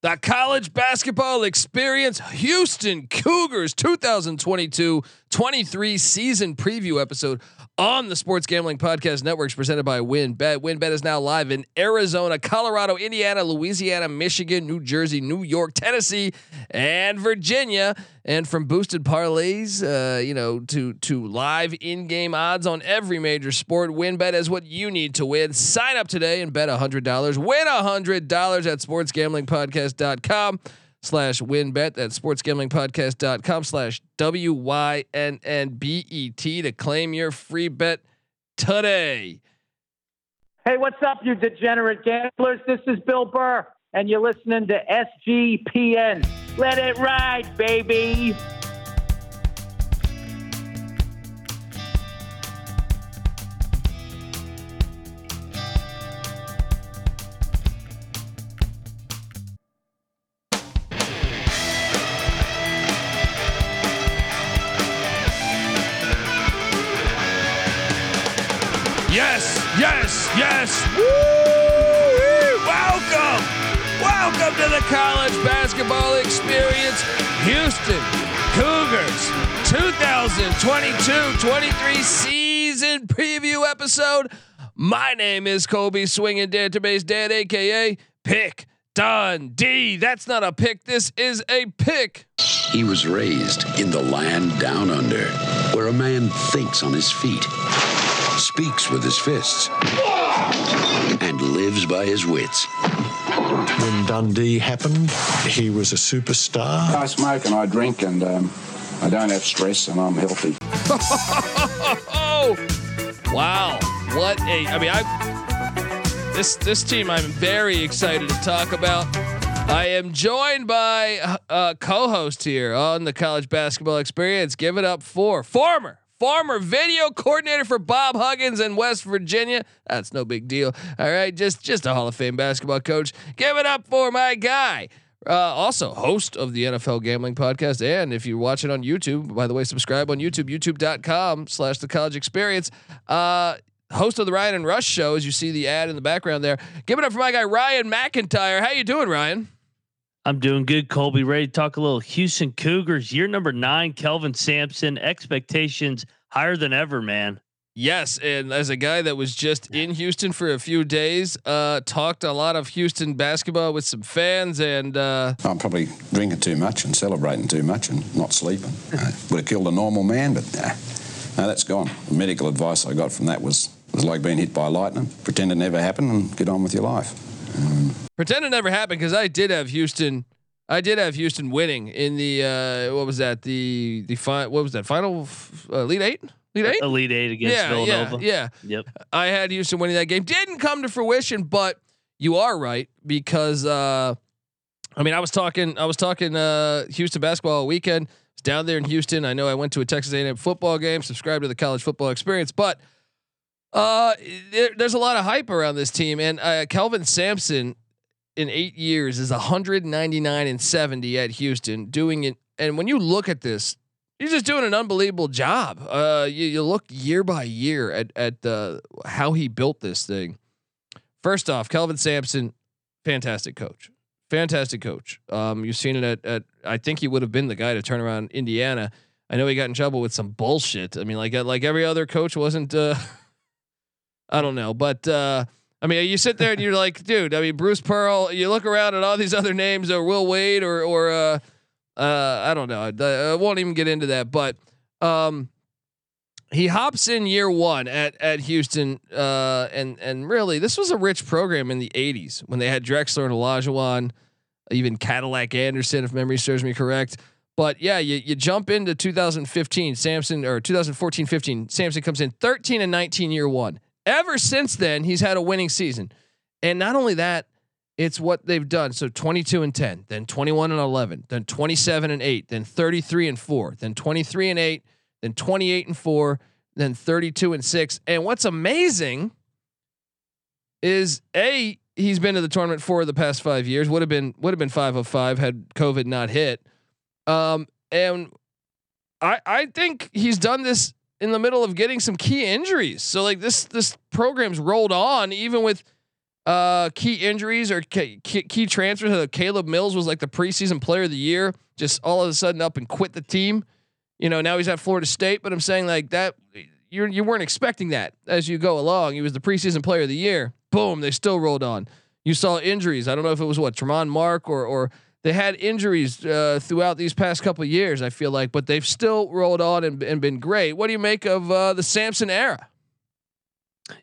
The college basketball experience Houston Cougars 2022-23 season preview episode on the Sports Gambling Podcast Networks presented by WynnBet. WynnBet is now live in Arizona, Colorado, Indiana, Louisiana, Michigan, New Jersey, New York, Tennessee, and Virginia. And from boosted parlays, uh, you know, to to live in-game odds on every major sport, WynnBet is what you need to win. Sign up today and bet hundred dollars. Win hundred dollars at sportsgamblingpodcast.com slash wynnbet. That's sportsgamblingpodcast.com slash W Y N N B E T to claim your free bet today. Hey, what's up, you degenerate gamblers? This is Bill Burr, and you're listening to SGPN. Let it ride, baby. Yes, yes, yes. Woo! Welcome. Welcome to the college basketball experience. Houston Cougars 2022-23 season preview episode. My name is Colby Swinging Database Dad, aka Pick Dundee. That's not a pick. This is a pick. He was raised in the land down under, where a man thinks on his feet, speaks with his fists, and lives by his wits. When Dundee happened, he was a superstar. I smoke and I drink and um, I don't have stress and I'm healthy. Oh, wow! What a! I mean, I this this team I'm very excited to talk about. I am joined by a co-host here on the college basketball experience. Give it up for former former video coordinator for Bob Huggins in West Virginia. That's no big deal. All right, just just a Hall of Fame basketball coach. Give it up for my guy. Uh, also, host of the NFL Gambling Podcast, and if you're watching on YouTube, by the way, subscribe on YouTube, YouTube.com/slash The College Experience. Uh, host of the Ryan and Rush Show, as you see the ad in the background there. Give it up for my guy Ryan McIntyre. How you doing, Ryan? I'm doing good, Colby. Ready to talk a little Houston Cougars. Year number nine, Kelvin Sampson. Expectations higher than ever, man. Yes, and as a guy that was just in Houston for a few days, uh, talked a lot of Houston basketball with some fans, and uh, I'm probably drinking too much and celebrating too much and not sleeping. Uh, would have killed a normal man, but nah, no, that's gone. The medical advice I got from that was was like being hit by lightning. Pretend it never happened and get on with your life. Um, pretend it never happened because I did have Houston. I did have Houston winning in the uh, what was that the the fi- what was that final f- uh, lead eight lead eight Elite Eight against yeah Villanova. yeah yeah Yep. I had Houston winning that game. Didn't come to fruition, but you are right because uh, I mean I was talking I was talking uh, Houston basketball all weekend. It's down there in Houston. I know I went to a Texas A&M football game. Subscribed to the college football experience, but uh, there, there's a lot of hype around this team, and uh, Kelvin Sampson in eight years is 199 and 70 at Houston, doing it. And when you look at this, he's just doing an unbelievable job. Uh, you, you look year by year at at uh, how he built this thing. First off, Kelvin Sampson, fantastic coach, fantastic coach. Um, you've seen it at, at I think he would have been the guy to turn around Indiana. I know he got in trouble with some bullshit. I mean, like like every other coach wasn't. Uh, I don't know, but uh, I mean, you sit there and you're like, dude. I mean, Bruce Pearl. You look around at all these other names, or Will Wade, or or uh, uh, I don't know. I, I won't even get into that, but um, he hops in year one at at Houston, uh, and and really, this was a rich program in the '80s when they had Drexler and Olajuwon, even Cadillac Anderson, if memory serves me correct. But yeah, you, you jump into 2015, Sampson or 2014, 15. Sampson comes in 13 and 19 year one. Ever since then, he's had a winning season. And not only that, it's what they've done. So 22 and 10, then 21 and 11, then 27 and 8, then 33 and 4, then 23 and 8, then 28 and 4, then 32 and 6. And what's amazing is A, he's been to the tournament four of the past five years. Would have been would have been five of five had COVID not hit. Um, and I I think he's done this in the middle of getting some key injuries. So like this this program's rolled on even with uh, key injuries or key, key transfers. Uh, Caleb Mills was like the preseason player of the year, just all of a sudden up and quit the team. You know, now he's at Florida State, but I'm saying like that you you weren't expecting that as you go along. He was the preseason player of the year. Boom, they still rolled on. You saw injuries. I don't know if it was what Tramon Mark or or they had injuries uh, throughout these past couple years. I feel like, but they've still rolled on and, and been great. What do you make of uh, the Sampson era?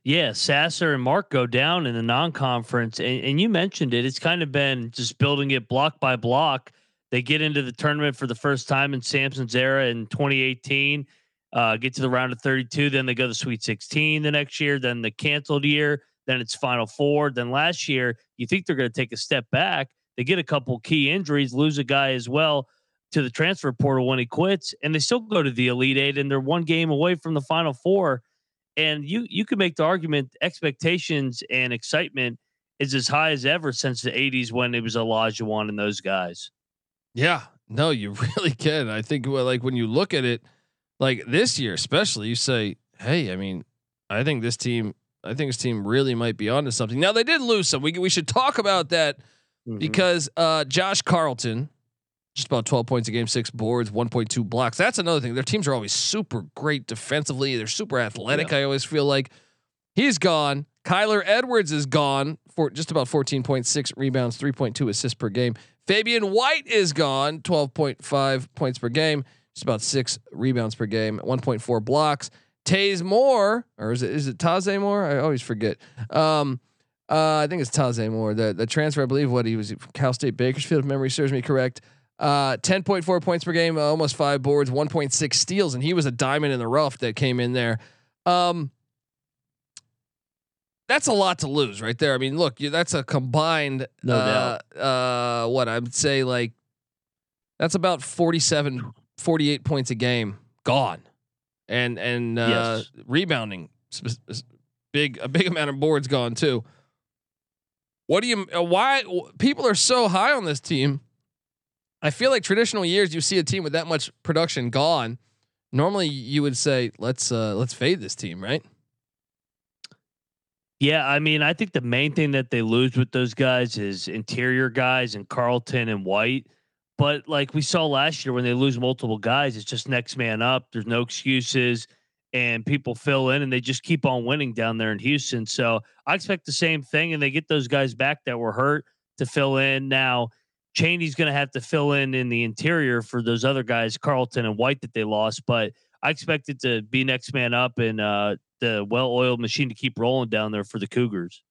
Yeah, Sasser and Mark go down in the non-conference, and, and you mentioned it. It's kind of been just building it block by block. They get into the tournament for the first time in Sampson's era in 2018. Uh, get to the round of 32, then they go to Sweet 16 the next year, then the canceled year, then it's Final Four. Then last year, you think they're going to take a step back. They get a couple key injuries, lose a guy as well to the transfer portal when he quits, and they still go to the Elite Eight, and they're one game away from the Final Four and you you could make the argument expectations and excitement is as high as ever since the 80s when it was Olajuwon and those guys. Yeah, no, you really can. I think like when you look at it, like this year especially, you say, hey, I mean, I think this team, I think this team really might be onto something. Now they did lose some. We we should talk about that mm-hmm. because uh, Josh Carlton, just about 12 points a game, six boards, 1.2 blocks. That's another thing. Their teams are always super great defensively. They're super athletic. Yeah. I always feel like he's gone. Kyler Edwards is gone for just about 14.6 rebounds, 3.2 assists per game. Fabian White is gone, 12.5 points per game, just about six rebounds per game, 1.4 blocks. Taze Moore, or is it is it Taze Moore? I always forget. Um, uh, I think it's Taze Moore. The the transfer, I believe, what he was Cal State Bakersfield, if memory serves me correct. Uh, 10.4 points per game, almost five boards, 1.6 steals, and he was a diamond in the rough that came in there. Um, that's a lot to lose right there. I mean, look, that's a combined, no uh, uh, what I'd say like that's about 47, 48 points a game gone, and and uh, yes. rebounding, big a big amount of boards gone too. What do you? Uh, why people are so high on this team? I feel like traditional years you see a team with that much production gone. Normally you would say let's uh let's fade this team, right? Yeah, I mean, I think the main thing that they lose with those guys is interior guys and Carlton and White. But like we saw last year when they lose multiple guys, it's just next man up. There's no excuses and people fill in and they just keep on winning down there in Houston. So I expect the same thing and they get those guys back that were hurt to fill in. Now, Chaney's going to have to fill in in the interior for those other guys, Carlton and White, that they lost. But I expect it to be next man up and uh, the well-oiled machine to keep rolling down there for the Cougars.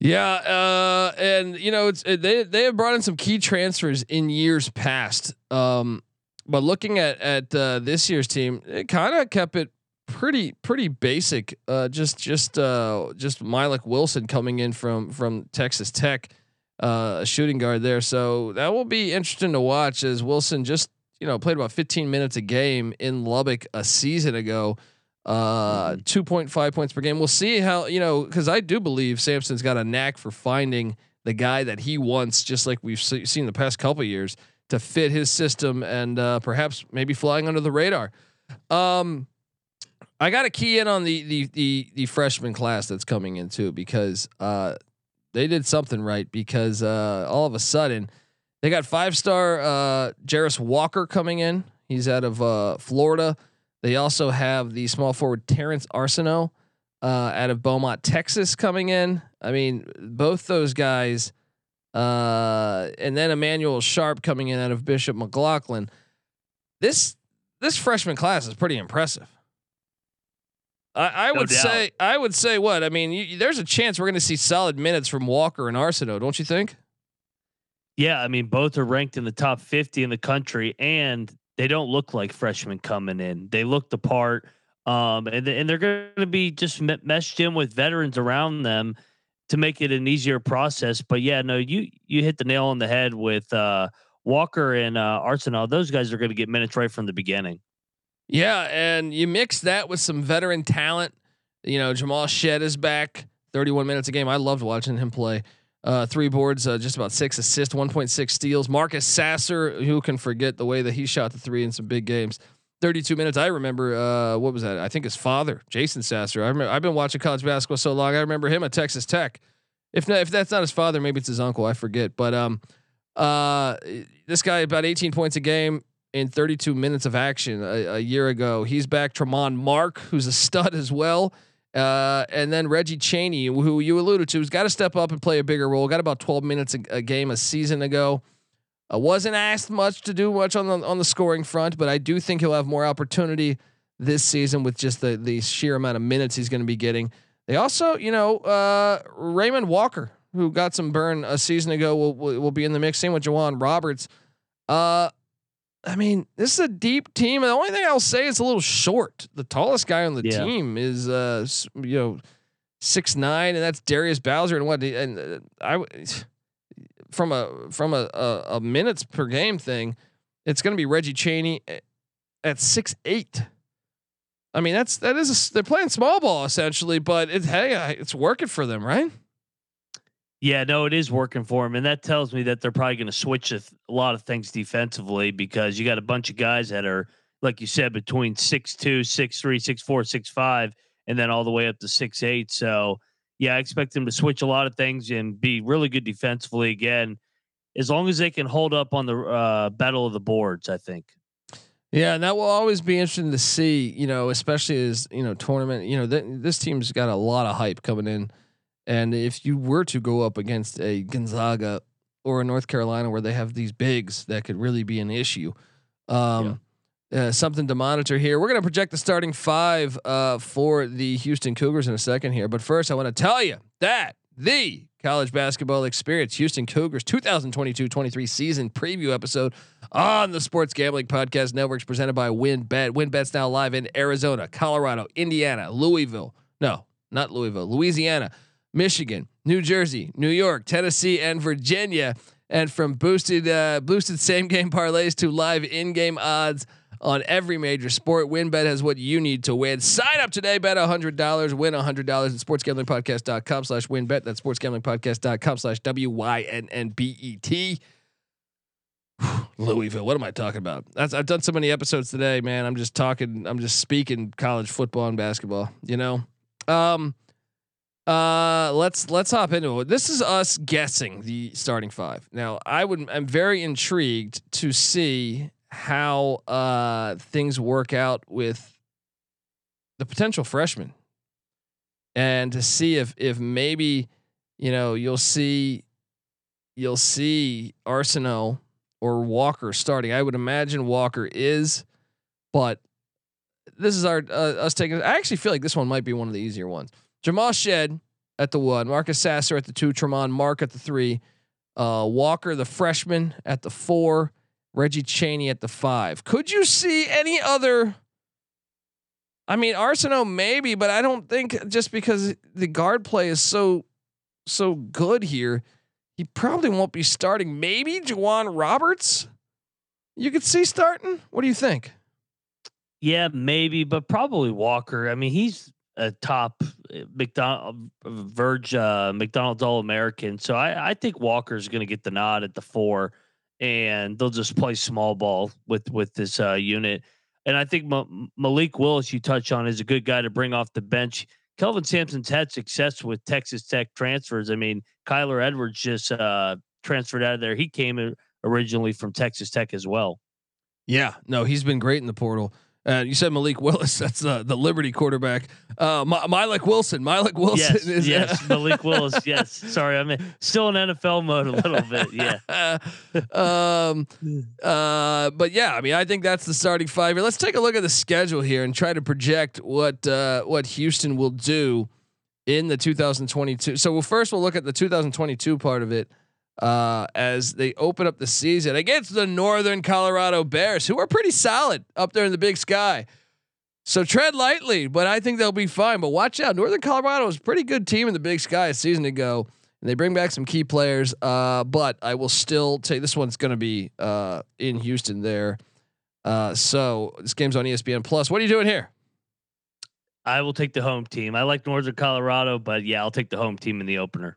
Yeah, uh, and you know it's they they have brought in some key transfers in years past. Um, but looking at at uh, this year's team, it kind of kept it pretty pretty basic. Uh, just just uh, just Mylik Wilson coming in from from Texas Tech uh, shooting guard there. So that will be interesting to watch as Wilson just you know played about 15 minutes a game in Lubbock a season ago. Uh, mm-hmm. 2.5 points per game. We'll see how you know because I do believe Sampson's got a knack for finding the guy that he wants, just like we've se- seen the past couple years, to fit his system and uh, perhaps maybe flying under the radar. Um, I got to key in on the the the the freshman class that's coming in too because uh, they did something right because uh, all of a sudden they got five star uh, Jarace Walker coming in. He's out of uh, Florida. They also have the small forward Terrence Arceneaux uh, out of Beaumont, Texas, coming in. I mean, both those guys, uh, and then Emmanuel Sharp coming in out of Bishop McLaughlin. This this freshman class is pretty impressive. I, I no would doubt. say I would say what I mean. You, there's a chance we're going to see solid minutes from Walker and Arceneaux, don't you think? Yeah, I mean both are ranked in the top 50 in the country, and they don't look like freshmen coming in. They look the part, um, and and they're going to be just meshed in with veterans around them to make it an easier process. But yeah, no, you you hit the nail on the head with uh, Walker and uh, Arceneaux. Those guys are going to get minutes right from the beginning. Yeah, and you mix that with some veteran talent. You know, Jamal Shead is back, 31 minutes a game. I loved watching him play. Uh, three boards, uh, just about six assists, 1.6 steals. Marcus Sasser, who can forget the way that he shot the three in some big games. 32 minutes. I remember uh, what was that? I think his father, Jason Sasser. I remember I've been watching college basketball so long. I remember him at Texas Tech. If not, if that's not his father, maybe it's his uncle. I forget. But um, uh, this guy about 18 points a game in 32 minutes of action a, a year ago. He's back. Tramon Mark, who's a stud as well. Uh, and then Reggie Chaney, who you alluded to, has got to step up and play a bigger role. Got about 12 minutes a, a game a season ago. I wasn't asked much to do much on the on the scoring front, but I do think he'll have more opportunity this season with just the the sheer amount of minutes he's going to be getting. They also, you know, uh, Ramon Walker, who got some burn a season ago, will will, will be in the mix. Same with J'Wan Roberts. Uh, I mean, this is a deep team. The only thing I'll say is a little short. The tallest guy on the yeah. team is, uh, you know, six nine, and that's Darius Bowser. And what? And uh, I from a from a, a, a minutes per game thing, it's going to be Reggie Chaney at six eight. I mean, that's that is a, they're playing small ball essentially, but it hey, it's working for them, right? Yeah, no, it is working for them, and that tells me that they're probably going to switch a, th- a, lot of things defensively because you got a bunch of guys that are, like you said, between six two, six three, six four, six five, and then all the way up to six eight. So yeah, I expect them to switch a lot of things and be really good defensively again, as long as they can hold up on the uh, battle of the boards. I think. Yeah, and that will always be interesting to see. You know, especially as you know tournament. You know, th- this team's got a lot of hype coming in, and if you were to go up against a Gonzaga or a North Carolina where they have these bigs, that could really be an issue. Um, yeah uh, something to monitor here. We're going to project the starting five uh, for the Houston Cougars in a second here. But first, I want to tell you that the college basketball experience Houston Cougars 2022-23 season preview episode on the Sports Gambling Podcast Networks presented by WynnBET. WynnBET's now live in Arizona, Colorado, Indiana, Louisville. No, not Louisville, Louisiana, Michigan, New Jersey, New York, Tennessee, and Virginia. And from boosted uh, boosted same game parlays to live in game odds on every major sport. WynnBET has what you need to win. Sign up today, bet $100, win $100 at sportsgamblingpodcast.com slash wynnbet. That's sportsgamblingpodcast.com slash W-Y-N-N-B-E-T. Louisville. What am I talking about? That's, I've done so many episodes today, man. I'm just talking. I'm just speaking college football and basketball. You know, um, uh, let's let's hop into it. This is us guessing the starting five. Now, I would. I'm very intrigued to see how uh, things work out with the potential freshman, and to see if if maybe you know you'll see you'll see Arceneaux or Walker starting. I would imagine Walker is, but this is our uh, us taking. I actually feel like this one might be one of the easier ones. Jamal Shead at the one, Marcus Sasser at the two, Tramon Mark at the three, uh, Walker the freshman at the four, Reggie Chaney at the five. Could you see any other? I mean, Arceneaux maybe, but I don't think just because the guard play is so so good here, he probably won't be starting. Maybe J'Wan Roberts. You could see starting. What do you think? Yeah, maybe, but probably Walker. I mean, he's a top uh, McDonald Verge uh, McDonald's All American, so I, I think Walker's going to get the nod at the four and they'll just play small ball with with this uh, unit. And I think Ma- Malik Willis, you touch on, is a good guy to bring off the bench. Kelvin Sampson's had success with Texas Tech transfers. I mean, Kyler Edwards just uh, transferred out of there. He came originally from Texas Tech as well. Yeah, no, he's been great in the portal. Uh, you said Malik Willis. That's uh, the Liberty quarterback. Uh, Malik Wilson. Malik Wilson. Yes, is, yes. Malik Willis. Yes. Sorry, I'm still in NFL mode a little bit. Yeah. um. Uh. But yeah, I mean, I think that's the starting five here. Let's take a look at the schedule here and try to project what uh, what Houston will do in the 2022. So we'll first we'll look at the 2022 part of it uh, as they open up the season against the Northern Colorado Bears, who are pretty solid up there in the Big Sky. So tread lightly, but I think they'll be fine. But watch out, Northern Colorado was a pretty good team in the Big Sky a season ago, and they bring back some key players. Uh, but I will still take this one's going to be uh, in Houston there. Uh, so this game's on ESPN Plus. What are you doing here? I will take the home team. I like Northern Colorado, but yeah, I'll take the home team in the opener.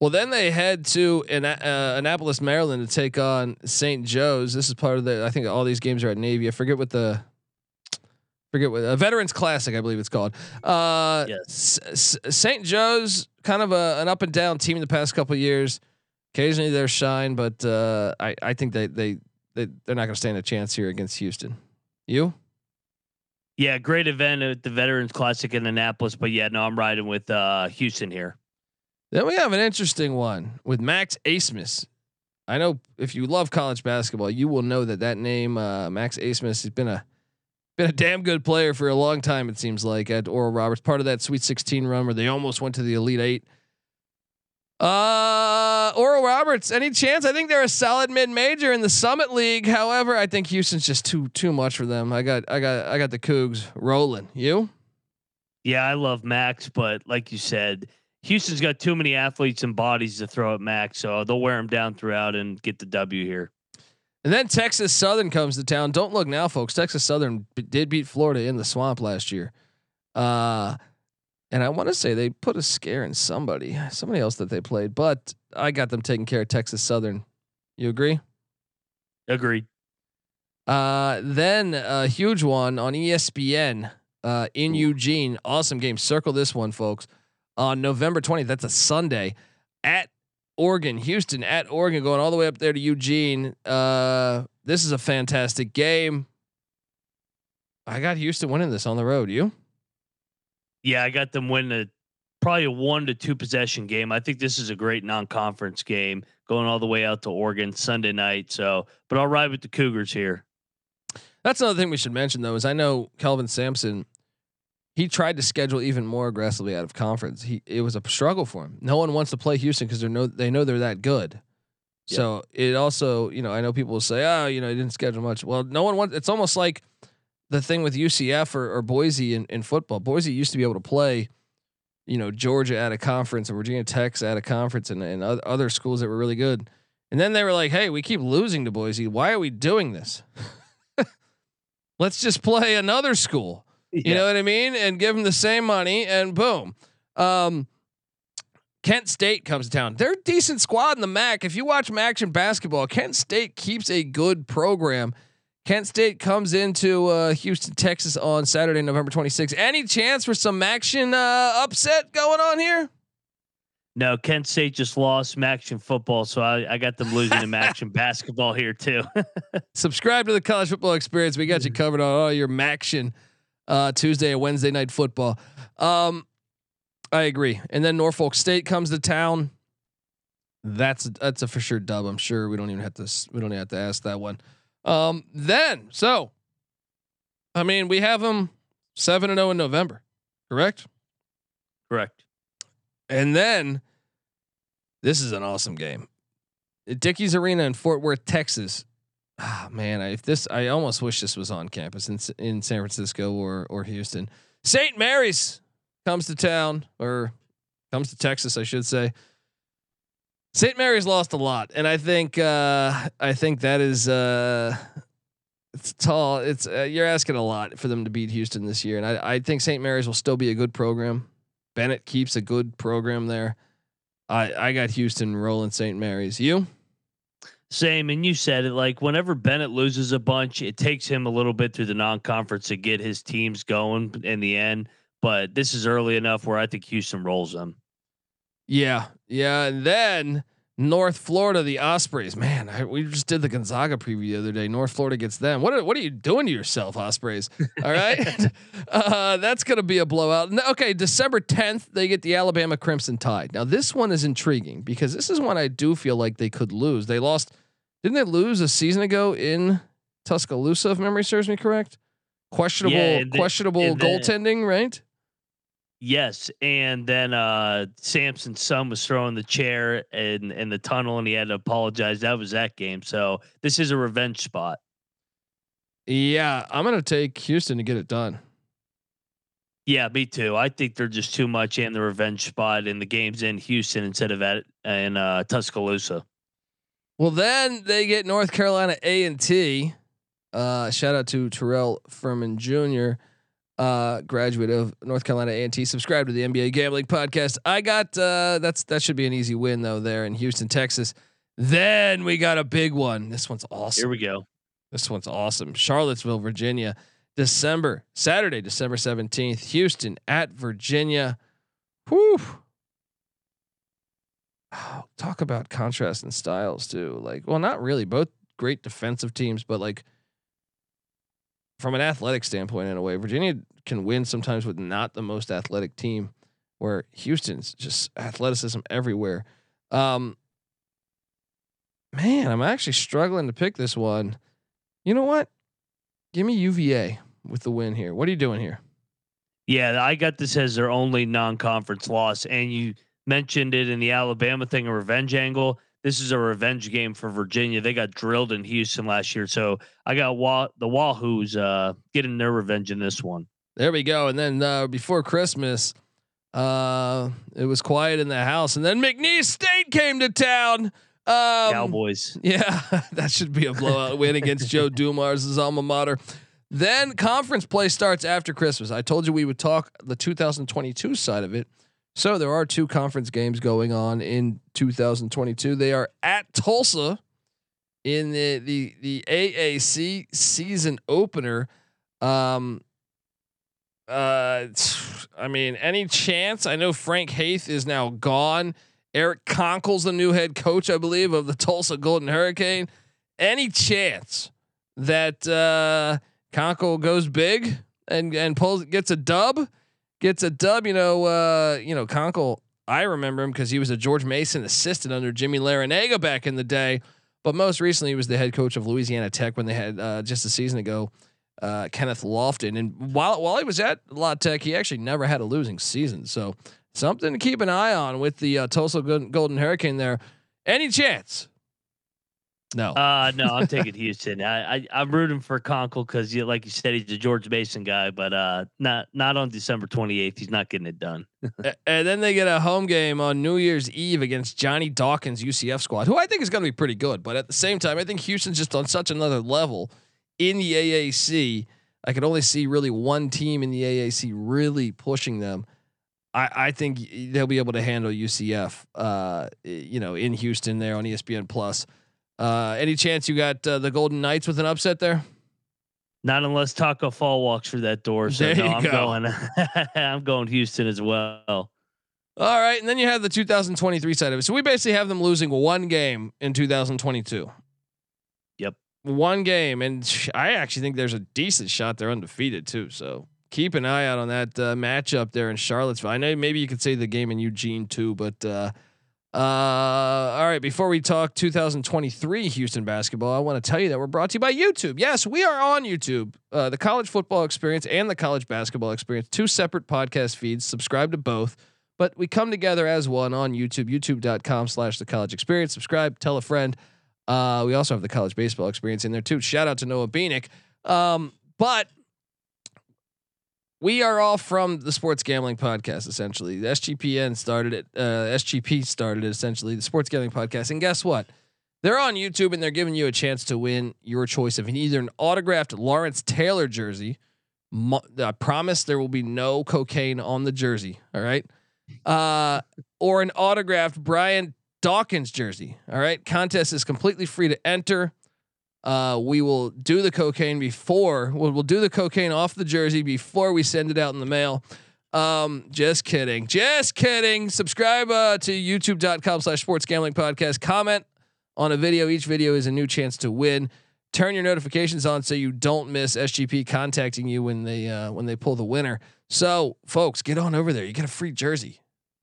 Well, then they head to An- uh, Annapolis, Maryland, to take on St. Joe's. This is part of the. I think all these games are at Navy. I forget what the. Forget what a Veterans Classic, I believe it's called. Uh, yes. St. Joe's, kind of a, an up and down team in the past couple years. Occasionally they're shine, but uh, I I think they they, they they're not going to stand a chance here against Houston. You? Yeah, great event at the Veterans Classic in Annapolis, but yeah, no, I'm riding with uh, Houston here. Then we have an interesting one with Max Abmas. I know if you love college basketball, you will know that that name, uh, Max Abmas, has been a been a damn good player for a long time. It seems like at Oral Roberts, part of that Sweet 16 run where they almost went to the Elite Eight. Uh, Oral Roberts, any chance? I think they're a solid mid major in the Summit League. However, I think Houston's just too too much for them. I got I got I got the Cougs rolling. You? Yeah, I love Max, but like you said, Houston's got too many athletes and bodies to throw at Max, so they'll wear him down throughout and get the W here. And then Texas Southern comes to town. Don't look now, folks. Texas Southern b- did beat Florida in the swamp last year. Uh, and I want to say they put a scare in somebody, somebody else that they played, but I got them taking care of Texas Southern. You agree? Agreed. Uh, then a huge one on ESPN uh, in Eugene. Awesome game. Circle this one, folks. On November 20th, that's a Sunday at Oregon, Houston at Oregon, going all the way up there to Eugene. Uh, this is a fantastic game. I got Houston winning this on the road. You? Yeah, I got them winning a probably a one to two possession game. I think this is a great non-conference game going all the way out to Oregon Sunday night. So, but I'll ride with the Cougars here. That's another thing we should mention though, is I know Kelvin Sampson. He tried to schedule even more aggressively out of conference. He it was a struggle for him. No one wants to play Houston because they know they know they're that good. So it also, you know, I know people will say, "Oh, you know, he didn't schedule much." Well, no one wants. It's almost like the thing with UCF or, or Boise in, in football. Boise used to be able to play, you know, Georgia at a conference and Virginia Tech's at a conference and, and other schools that were really good. And then they were like, "Hey, we keep losing to Boise. Why are we doing this? Let's just play another school." You know what I mean? And give them the same money and boom. Um, Kent State comes to town. They're a decent squad in the MAC. If you watch action basketball, Kent State keeps a good program. Kent State comes into uh, Houston, Texas on Saturday, November 26th. Any chance for some action uh, upset going on here? No, Kent State just lost Maction football, so I, I got them losing to Maction basketball here too. Subscribe to the College Football Experience. We got you covered on all your action uh, Tuesday and Wednesday night football. Um, I agree. And then Norfolk State comes to town. That's that's a for sure dub. I'm sure we don't even have to we don't even have to ask that one. Um, then so, I mean, we have them seven and zero in November, correct? Correct. And then this is an awesome game. At Dickies Arena in Fort Worth, Texas. Ah, man, I, if this, I almost wish this was on campus in in San Francisco or or Houston. St. Mary's comes to town or comes to Texas, I should say. St. Mary's lost a lot, and I think uh, I think that is uh, it's tall. It's uh, you're asking a lot for them to beat Houston this year, and I, I think St. Mary's will still be a good program. Bennett keeps a good program there. I I got Houston rolling St. Mary's. You? Same, and you said it. Like whenever Bennett loses a bunch, it takes him a little bit through the non-conference to get his teams going in the end. But this is early enough where I think Houston rolls them. Yeah, yeah. And then North Florida, the Ospreys. Man, I, we just did the Gonzaga preview the other day. North Florida gets them. What are, what are you doing to yourself, Ospreys? All right, uh, that's gonna be a blowout. Okay, December tenth, they get the Alabama Crimson Tide. Now this one is intriguing because this is one I do feel like they could lose. They lost, didn't they lose a season ago in Tuscaloosa? If memory serves me correct. Questionable, Yeah, the- questionable the- goaltending, right? Yes, and then uh Sampson's son was throwing the chair in in the tunnel, and he had to apologize. That was that game. So this is a revenge spot. Yeah, I'm gonna take Houston to get it done. Yeah, me too. I think they're just too much in the revenge spot, and the game's in Houston instead of at in uh, Tuscaloosa. Well, then they get North Carolina A and T. Uh, shout out to Terrell Furman Jr., uh, graduate of North Carolina A and T. Subscribe to the NBA Gambling Podcast. I got uh, that's that should be an easy win though there in Houston, Texas. Then we got a big one. This one's awesome. Here we go. This one's awesome. Charlottesville, Virginia, December Saturday, December seventeenth. Houston at Virginia. Whew. oh, talk about contrast and styles too. Like, well, not really. Both great defensive teams, but like from an athletic standpoint, in a way, Virginia can win sometimes with not the most athletic team, where Houston's just athleticism everywhere. Um, man, I'm actually struggling to pick this one. You know what? Give me UVA with the win here. What are you doing here? Yeah, I got this as their only non-conference loss, and you mentioned it in the Alabama thing, a revenge angle. This is a revenge game for Virginia. They got drilled in Houston last year, so I got Wa- the Wahoos uh, getting their revenge in this one. There we go. And then uh, before Christmas, uh, it was quiet in the house, and then McNeese State came to town. Um, Cowboys. Yeah, that should be a blowout win against Joe Dumars' alma mater. Then conference play starts after Christmas. I told you we would talk the 2022 side of it. So there are two conference games going on in 2022. They are at Tulsa in the the the AAC season opener. Um uh I mean, any chance? I know Frank Haith is now gone. Eric Konkol's the new head coach, I believe, of the Tulsa Golden Hurricane. Any chance that uh Konkol goes big and and pulls gets a dub, gets a dub. You know, uh, you know Konkol. I remember him because he was a George Mason assistant under Jimmy Larrañaga back in the day. But most recently, he was the head coach of Louisiana Tech when they had uh, just a season ago uh, Kenneth Lofton. And while while he was at La Tech, he actually never had a losing season. So something to keep an eye on with the uh, Tulsa Golden Hurricane there. Any chance no. Uh no, I'm taking Houston. I, I I'm rooting for Konkol because you like you said he's a George Mason guy, but uh not not on December 28th. He's not getting it done. and then they get a home game on New Year's Eve against Johnny Dawkins UCF squad, who I think is going to be pretty good. But at the same time, I think Houston's just on such another level in the AAC. I could only see really one team in the AAC really pushing them. I, I think they'll be able to handle UCF, uh, you know, in Houston there on ESPN Plus. Uh, any chance you got uh, the Golden Knights with an upset there? Not unless Taco Fall walks through that door. So no, I'm go. going. I'm going Houston as well. All right, and then you have the 2023 side of it. So we basically have them losing one game in 2022. Yep, one game, and I actually think there's a decent shot they're undefeated too. So keep an eye out on that uh, matchup there in Charlottesville. I know maybe you could say the game in Eugene too, but uh, all right. Before we talk 2023 Houston basketball, I want to tell you that we're brought to you by YouTube. Yes, we are on YouTube. Uh, the college football experience and the college basketball experience, two separate podcast feeds. Subscribe to both, but we come together as one on YouTube. YouTube.com slash the college experience. Subscribe, tell a friend. Uh, we also have the college baseball experience in there too. Shout out to Noah Beanick. Um, but we are all from the sports gambling podcast essentially. The sgpn started it uh, sgp started it essentially the sports gambling podcast. And guess what? They're on youtube and they're giving you a chance to win your choice of either an autographed lawrence taylor jersey. I promise there will be no cocaine on the jersey all right? Uh, or an autographed brian dawkins jersey all right? Contest is completely free to enter uh, we will do the cocaine before we'll, we'll do the cocaine off the jersey before we send it out in the mail. Um, just kidding. Just kidding. Subscribe uh, to youtube.com slash sports gambling podcast. Comment on a video. Each video is a new chance to win. Turn your notifications on so you don't miss SGP contacting you when they uh, when they pull the winner. So, folks, get on over there. You get a free jersey.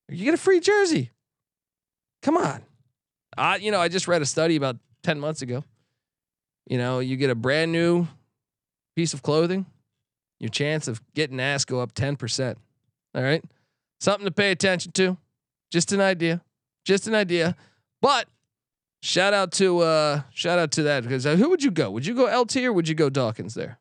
You get a free jersey. Come on. I you know, I just read a study about 10 months ago you know, you get a brand new piece of clothing, your chance of getting ass go up 10%. All right. Something to pay attention to. Just an idea. Just an idea. But shout out to uh shout out to that because uh, who would you go? Would you go LT or would you go Dawkins there?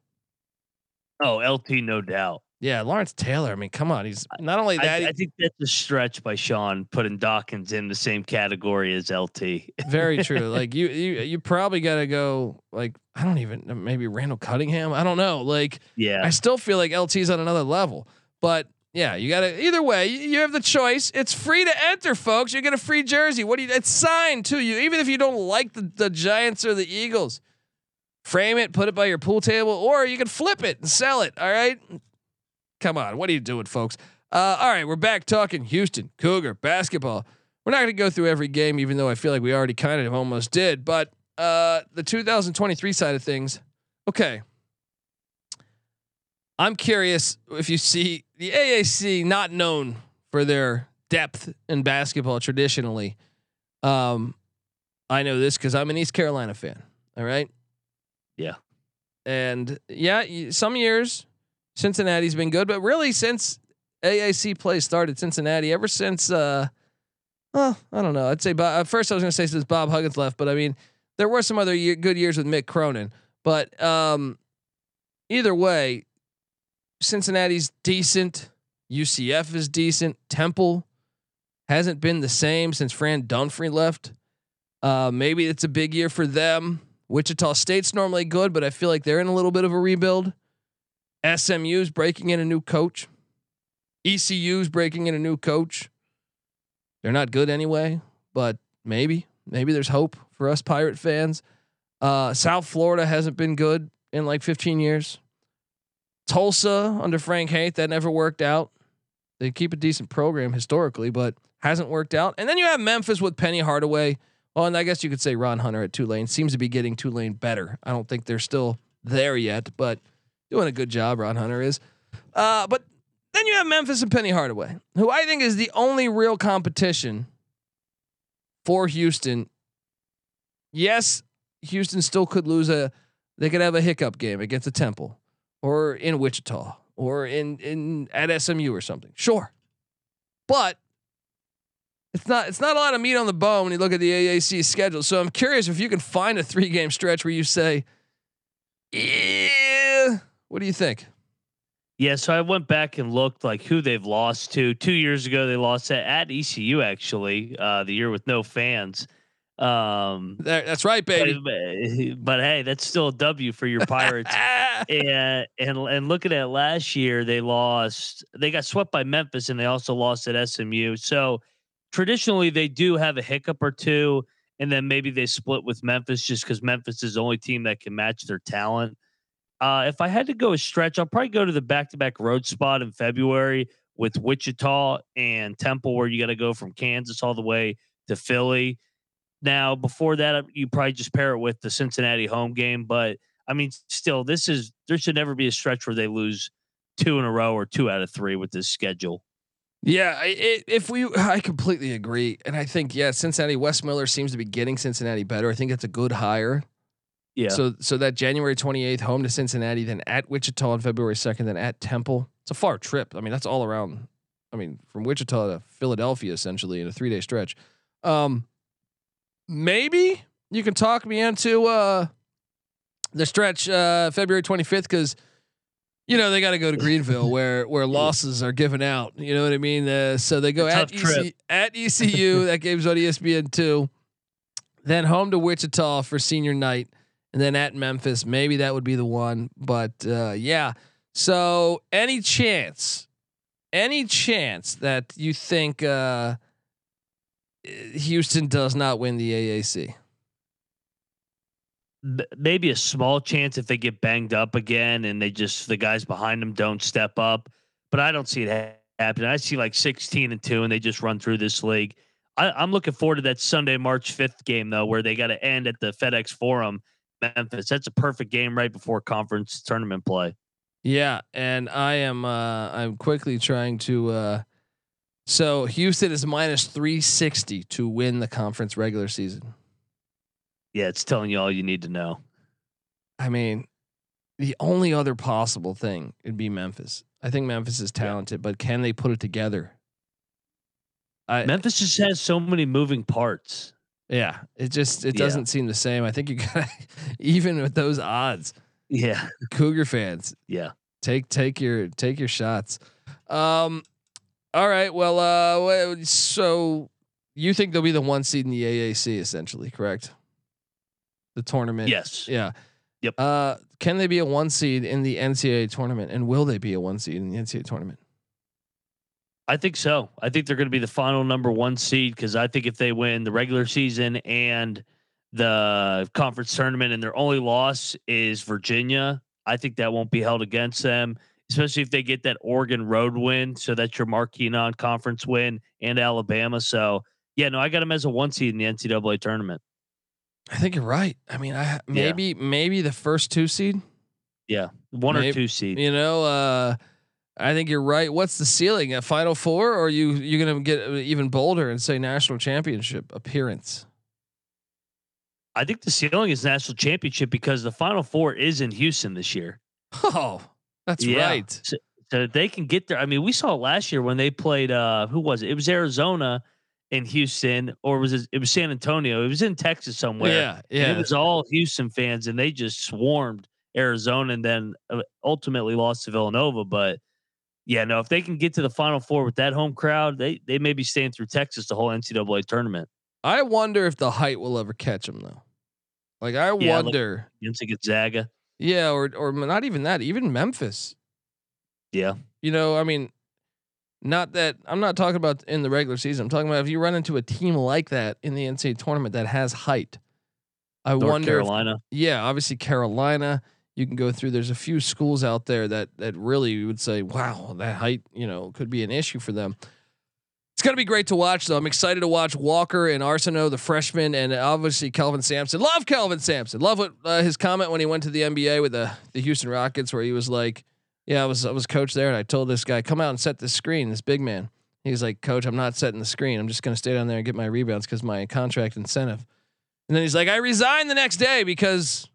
Oh, LT, no doubt. Yeah, Lawrence Taylor. I mean, come on. He's not only that. I, I, think that's a stretch by Sean putting Dawkins in the same category as LT. very true. Like you, you, you probably got to go. Like I don't even uh, maybe Randall Cunningham. I don't know. Like yeah, I still feel like LT's on another level. But yeah, you got to either way. You have the choice. It's free to enter, folks. You get a free jersey. What do you? It's signed to you, even if you don't like the the Giants or the Eagles. Frame it, put it by your pool table, or you can flip it and sell it. All right. Come on, what are you doing, folks? Uh, all right, we're back talking Houston Cougar basketball. we're not going to go through every game, even though I feel like we already kind of almost did. But uh, the 2023 side of things, okay. I'm curious if you see the AAC not known for their depth in basketball traditionally. Um, I know this because I'm an East Carolina fan. All right. Yeah. And yeah, some years Cincinnati's been good, but really since AAC play started, Cincinnati ever since. Uh, well, I don't know. I'd say Bob, at first I was going to say since Bob Huggins left, but I mean there were some other year, good years with Mick Cronin. But um, either way, Cincinnati's decent. UCF is decent. Temple hasn't been the same since Fran Dunphy left. Uh, maybe it's a big year for them. Wichita State's normally good, but I feel like they're in a little bit of a rebuild. SMU's breaking in a new coach. ECU's breaking in a new coach. They're not good anyway, but maybe, maybe there's hope for us Pirate fans. Uh, South Florida hasn't been good in like 15 years. Tulsa under Frank Haith that never worked out. They keep a decent program historically, but hasn't worked out. And then you have Memphis with Penny Hardaway. Well, and I guess you could say Ron Hunter at Tulane seems to be getting Tulane better. I don't think they're still there yet, but doing a good job. Ron Hunter is. Uh, but then you have Memphis and Penny Hardaway, who I think is the only real competition for Houston. Yes, Houston still could lose a. They could have a hiccup game against a Temple or in Wichita or in in at SMU or something. Sure. But it's not it's not a lot of meat on the bone when you look at the AAC schedule. So I'm curious if you can find a three game stretch where you say, Yeah, what do you think? Yeah, so I went back and looked like who they've lost to. Two years ago, they lost at, at ECU actually, uh, the year with no fans. Um, that's right, baby. But, but, hey, that's still a W for your Pirates. and and and looking at last year, they lost. They got swept by Memphis, and they also lost at SMU. So traditionally, they do have a hiccup or two, and then maybe they split with Memphis just because Memphis is the only team that can match their talent. Uh, if I had to go a stretch, I'll probably go to the back-to-back road spot in February with Wichita and Temple, where you got to go from Kansas all the way to Philly. Now, before that, you probably just pair it with the Cincinnati home game. But I mean, still, this is there should never be a stretch where they lose two in a row or two out of three with this schedule. Yeah, it, if we, I completely agree, and I think yeah, Cincinnati Wes Miller seems to be getting Cincinnati better. I think it's a good hire. Yeah. So so that January twenty eighth home to Cincinnati, then at Wichita on February second, then at Temple. It's a far trip. I mean, that's all around. I mean, from Wichita to Philadelphia essentially in a three day stretch. Um, maybe you can talk me into uh, the stretch uh, February 25th because you know they got to go to Greenville where where losses are given out. You know what I mean? Uh, so they go at EC, at ECU. that game's on ESPN two. Then home to Wichita for senior night, and then at Memphis. Maybe that would be the one. But uh, yeah. So any chance, any chance that you think uh, Houston does not win the AAC? Maybe a small chance if they get banged up again and they just the guys behind them don't step up, but I don't see it happening. I see like sixteen and two, and they just run through this league. I, am looking forward to that Sunday, March fifth game though, where they got to end at the FedEx Forum, Memphis. That's a perfect game right before conference tournament play. Yeah, and I am uh, I'm quickly trying to uh, so Houston is minus 360 to win the conference regular season. Yeah, it's telling you all you need to know. I mean, the only other possible thing would be Memphis. I think Memphis is talented, yeah. but can they put it together? I, Memphis just has so many moving parts. Yeah, it just it doesn't seem the same. I think you got even with those odds. Yeah, Cougar fans. Yeah, take take your take your shots. Um, all right. Well, uh, so you think they'll be the one seed in the AAC, essentially, correct? The tournament. Yes. Yeah. Yep. Uh, can they be a one seed in the NCAA tournament, and will they be a one seed in the NCAA tournament? I think so. I think they're going to be the final number one seed because I think if they win the regular season and the conference tournament, and their only loss is Virginia, I think that won't be held against them especially if they get that Oregon road win. So that's your marquee non conference win and Alabama. So Yeah, no, I got them as a one seed in the NCAA tournament. I think you're right. I mean, I maybe maybe the first two seed. Yeah, one Maybe- or two seed. You know, uh, I think you're right. What's the ceiling? A Final Four, or are you you gonna get even bolder and say national championship appearance? I think the ceiling is national championship because the Final Four is in Houston this year. Oh, that's Yeah. right. So, so they can get there. I mean, we saw it last year when they played. uh Who was it? It was Arizona in Houston, or was it? It was San Antonio. It was in Texas somewhere. Yeah, And yeah. It was all Houston fans, and they just swarmed Arizona, and then uh, ultimately lost to Villanova. But yeah, no, if they can get to the Final Four with that home crowd, they they may be staying through Texas the whole NCAA tournament I wonder if the height will ever catch them though. Like I Yeah, wonder. against Gonzaga. yeah, or or not even that. Even Memphis. Yeah, You know, I mean, not that I'm not talking about in the regular season. I'm talking about if you run into a team like that in the NCAA tournament that has height. I North wonder. If, Carolina. yeah, obviously Carolina. You can go through. There's a few schools out there that that really would say, wow, that height, you know, could be an issue for them. It's gonna be great to watch, though. I'm excited to watch Walker and Arceneaux, the freshman, and obviously Kelvin Sampson. Love Kelvin Sampson. Love what uh, his comment when he went to the NBA with the the Houston Rockets, where he was like, "Yeah, I was I was coach there, and I told this guy, come out and set the screen. This big man." He's like, "Coach, I'm not setting the screen. I'm just gonna stay down there and get my rebounds because my contract incentive." And then he's like, "I resigned the next day because."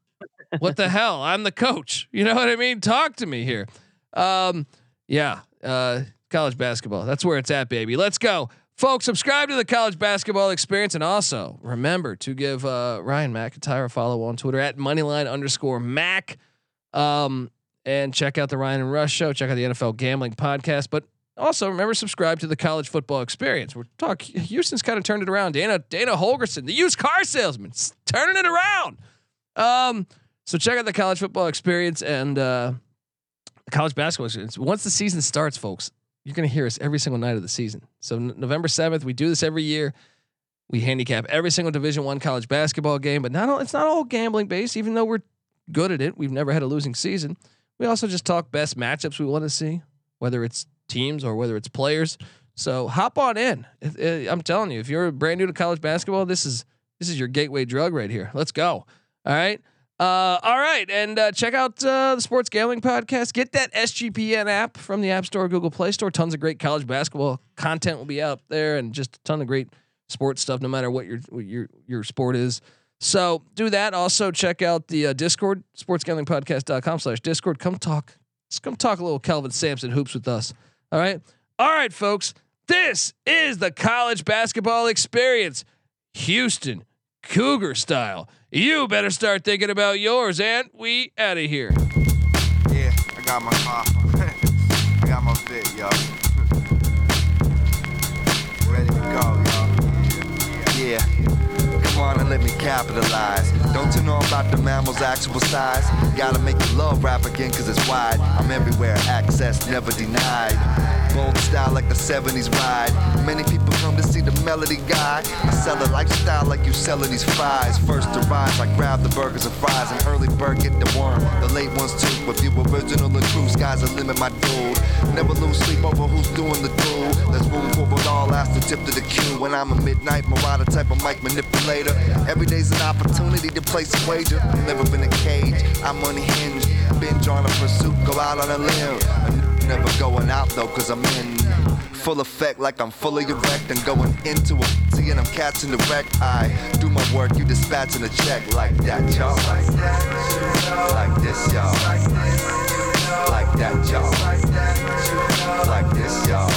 What the hell? I'm the coach. You know what I mean? Talk to me here. Um, yeah, uh, college basketball. That's where it's at, baby. Let's go. Folks, subscribe to the college basketball experience and also remember to give uh, Ryan McIntyre a follow on Twitter at moneyline underscore Mac. Um, and check out the Ryan and Rush show. Check out the NFL gambling podcast. But also remember subscribe to the college football experience. We're talk Houston's kind of turned it around. Dana Dana Holgorsen, the used car salesman, turning it around. Um, so check out the college football experience and uh, college basketball experience. Once the season starts, folks, you're going to hear us every single night of the season. So n- November 7th, we do this every year. We handicap every single Division One college basketball game, but not all, it's not all gambling based. Even though we're good at it, we've never had a losing season. We also just talk best matchups we want to see, whether it's teams or whether it's players. So hop on in. It- I'm telling you, if you're brand new to college basketball, this is this is your gateway drug right here. Let's go. All right. Uh, all right, and uh, check out uh, the Sports Gambling Podcast. Get that SGPN app from the App Store, Google Play Store. Tons of great college basketball content will be out there, and just a ton of great sports stuff, no matter what your what your your sport is. So do that. Also check out the uh, Discord, sportsgamblingpodcast.com slash Discord. Come talk. Just come talk a little Kelvin Sampson hoops with us. All right. All right, folks. This is the college basketball experience. Houston Cougar style. You better start thinking about yours, and we out of here. Yeah, I got my car. I got my fit, y'all. Ready to go, y'all. Yeah. Come on and let me capitalize. Don't you know about the mammal's actual size? Gotta make the love rap again, cause it's wide. I'm everywhere, access never denied. Bold style like the 70s ride. Many people come to see the melody guy. I sell a lifestyle like you selling these fries. First to rise, I grab the burgers and fries. An early bird get the worm. The late ones too. With you original and true, sky's the limit, my dude. Never lose sleep over who's doing the do. There's room for it all, ask the tip to the cue. When I'm a midnight marauder type of mic manipulator. Every day's an opportunity to place a wager. Never been a cage, I'm unhinged. Binge on a pursuit, go out on a limb. Never going out though, cause I'm in full effect, like I'm fully erect and going into it. See, and I'm catching the wreck. I do my work, you dispatching a check like that, y'all. Like that, like this, y'all. Like that, y'all. Like this, y'all.